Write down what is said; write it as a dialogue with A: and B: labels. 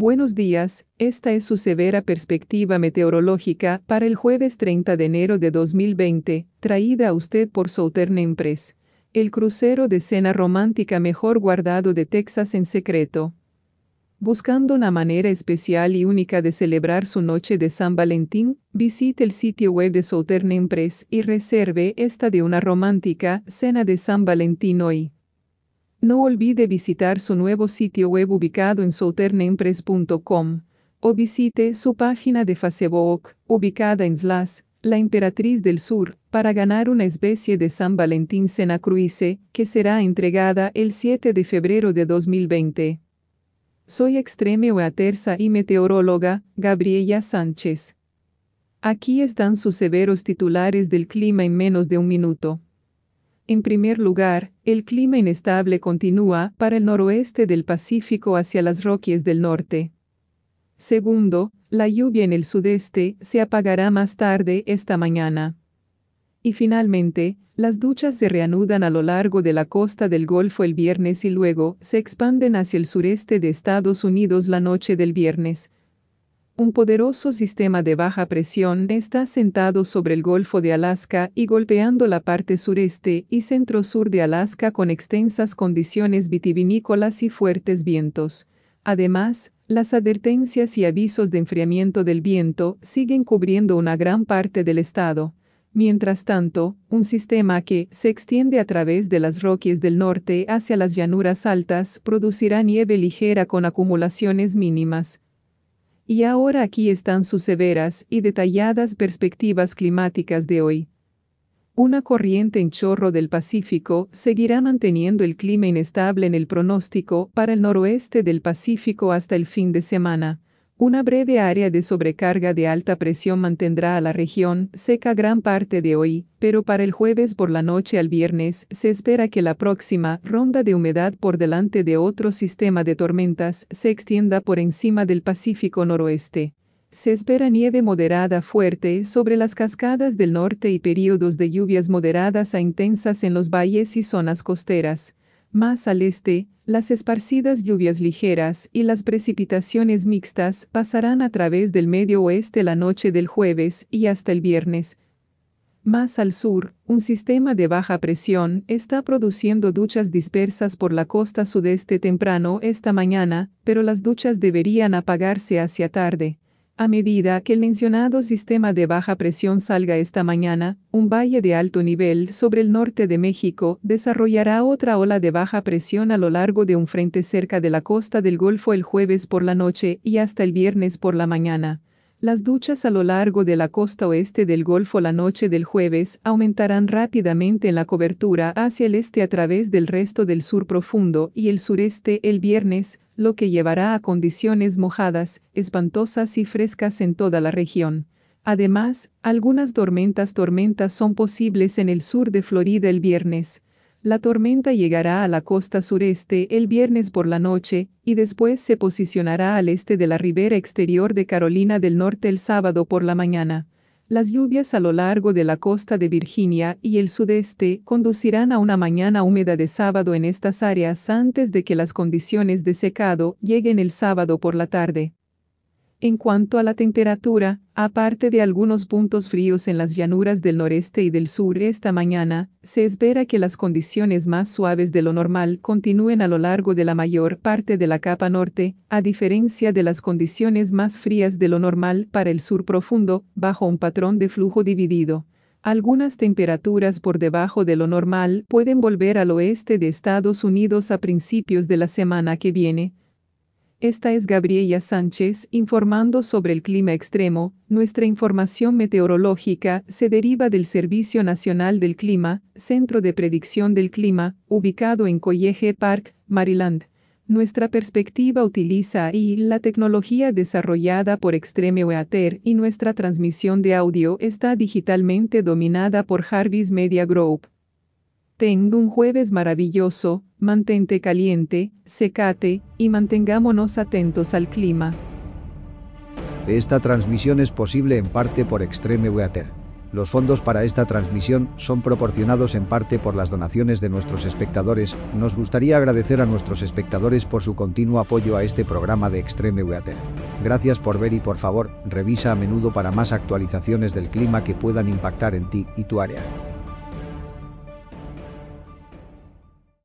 A: Buenos días, esta es su severa perspectiva meteorológica para el jueves 30 de enero de 2020, traída a usted por Southern Empress, el crucero de cena romántica mejor guardado de Texas en secreto. Buscando una manera especial y única de celebrar su noche de San Valentín, visite el sitio web de Southern Empress y reserve esta de una romántica cena de San Valentín hoy. No olvide visitar su nuevo sitio web ubicado en southernempress.com o visite su página de Facebook, ubicada en Slash, La Emperatriz del Sur, para ganar una especie de San Valentín Cena Cruise, que será entregada el 7 de febrero de 2020. Soy extreme Aterza y meteoróloga, Gabriela Sánchez. Aquí están sus severos titulares del clima en menos de un minuto. En primer lugar, el clima inestable continúa para el noroeste del Pacífico hacia las Rockies del norte. Segundo, la lluvia en el sudeste se apagará más tarde esta mañana. Y finalmente, las duchas se reanudan a lo largo de la costa del Golfo el viernes y luego se expanden hacia el sureste de Estados Unidos la noche del viernes, un poderoso sistema de baja presión está sentado sobre el Golfo de Alaska y golpeando la parte sureste y centro-sur de Alaska con extensas condiciones vitivinícolas y fuertes vientos. Además, las advertencias y avisos de enfriamiento del viento siguen cubriendo una gran parte del estado. Mientras tanto, un sistema que se extiende a través de las Rockies del norte hacia las llanuras altas producirá nieve ligera con acumulaciones mínimas. Y ahora aquí están sus severas y detalladas perspectivas climáticas de hoy. Una corriente en chorro del Pacífico seguirá manteniendo el clima inestable en el pronóstico para el noroeste del Pacífico hasta el fin de semana. Una breve área de sobrecarga de alta presión mantendrá a la región seca gran parte de hoy, pero para el jueves por la noche al viernes se espera que la próxima ronda de humedad por delante de otro sistema de tormentas se extienda por encima del Pacífico noroeste. Se espera nieve moderada fuerte sobre las cascadas del norte y periodos de lluvias moderadas a intensas en los valles y zonas costeras. Más al este, las esparcidas lluvias ligeras y las precipitaciones mixtas pasarán a través del medio oeste la noche del jueves y hasta el viernes. Más al sur, un sistema de baja presión está produciendo duchas dispersas por la costa sudeste temprano esta mañana, pero las duchas deberían apagarse hacia tarde. A medida que el mencionado sistema de baja presión salga esta mañana, un valle de alto nivel sobre el norte de México desarrollará otra ola de baja presión a lo largo de un frente cerca de la costa del Golfo el jueves por la noche y hasta el viernes por la mañana. Las duchas a lo largo de la costa oeste del Golfo la noche del jueves aumentarán rápidamente en la cobertura hacia el este a través del resto del sur profundo y el sureste el viernes, lo que llevará a condiciones mojadas, espantosas y frescas en toda la región. Además, algunas tormentas tormentas son posibles en el sur de Florida el viernes. La tormenta llegará a la costa sureste el viernes por la noche, y después se posicionará al este de la ribera exterior de Carolina del Norte el sábado por la mañana. Las lluvias a lo largo de la costa de Virginia y el sudeste conducirán a una mañana húmeda de sábado en estas áreas antes de que las condiciones de secado lleguen el sábado por la tarde. En cuanto a la temperatura, aparte de algunos puntos fríos en las llanuras del noreste y del sur esta mañana, se espera que las condiciones más suaves de lo normal continúen a lo largo de la mayor parte de la capa norte, a diferencia de las condiciones más frías de lo normal para el sur profundo, bajo un patrón de flujo dividido. Algunas temperaturas por debajo de lo normal pueden volver al oeste de Estados Unidos a principios de la semana que viene, esta es Gabriela Sánchez informando sobre el clima extremo. Nuestra información meteorológica se deriva del Servicio Nacional del Clima, Centro de Predicción del Clima, ubicado en College Park, Maryland. Nuestra perspectiva utiliza ahí la tecnología desarrollada por Extreme Weather y nuestra transmisión de audio está digitalmente dominada por Jarvis Media Group. Tengo un jueves maravilloso, mantente caliente, secate, y mantengámonos atentos al clima.
B: Esta transmisión es posible en parte por Extreme Weather. Los fondos para esta transmisión son proporcionados en parte por las donaciones de nuestros espectadores. Nos gustaría agradecer a nuestros espectadores por su continuo apoyo a este programa de Extreme Weather. Gracias por ver y por favor, revisa a menudo para más actualizaciones del clima que puedan impactar en ti y tu área.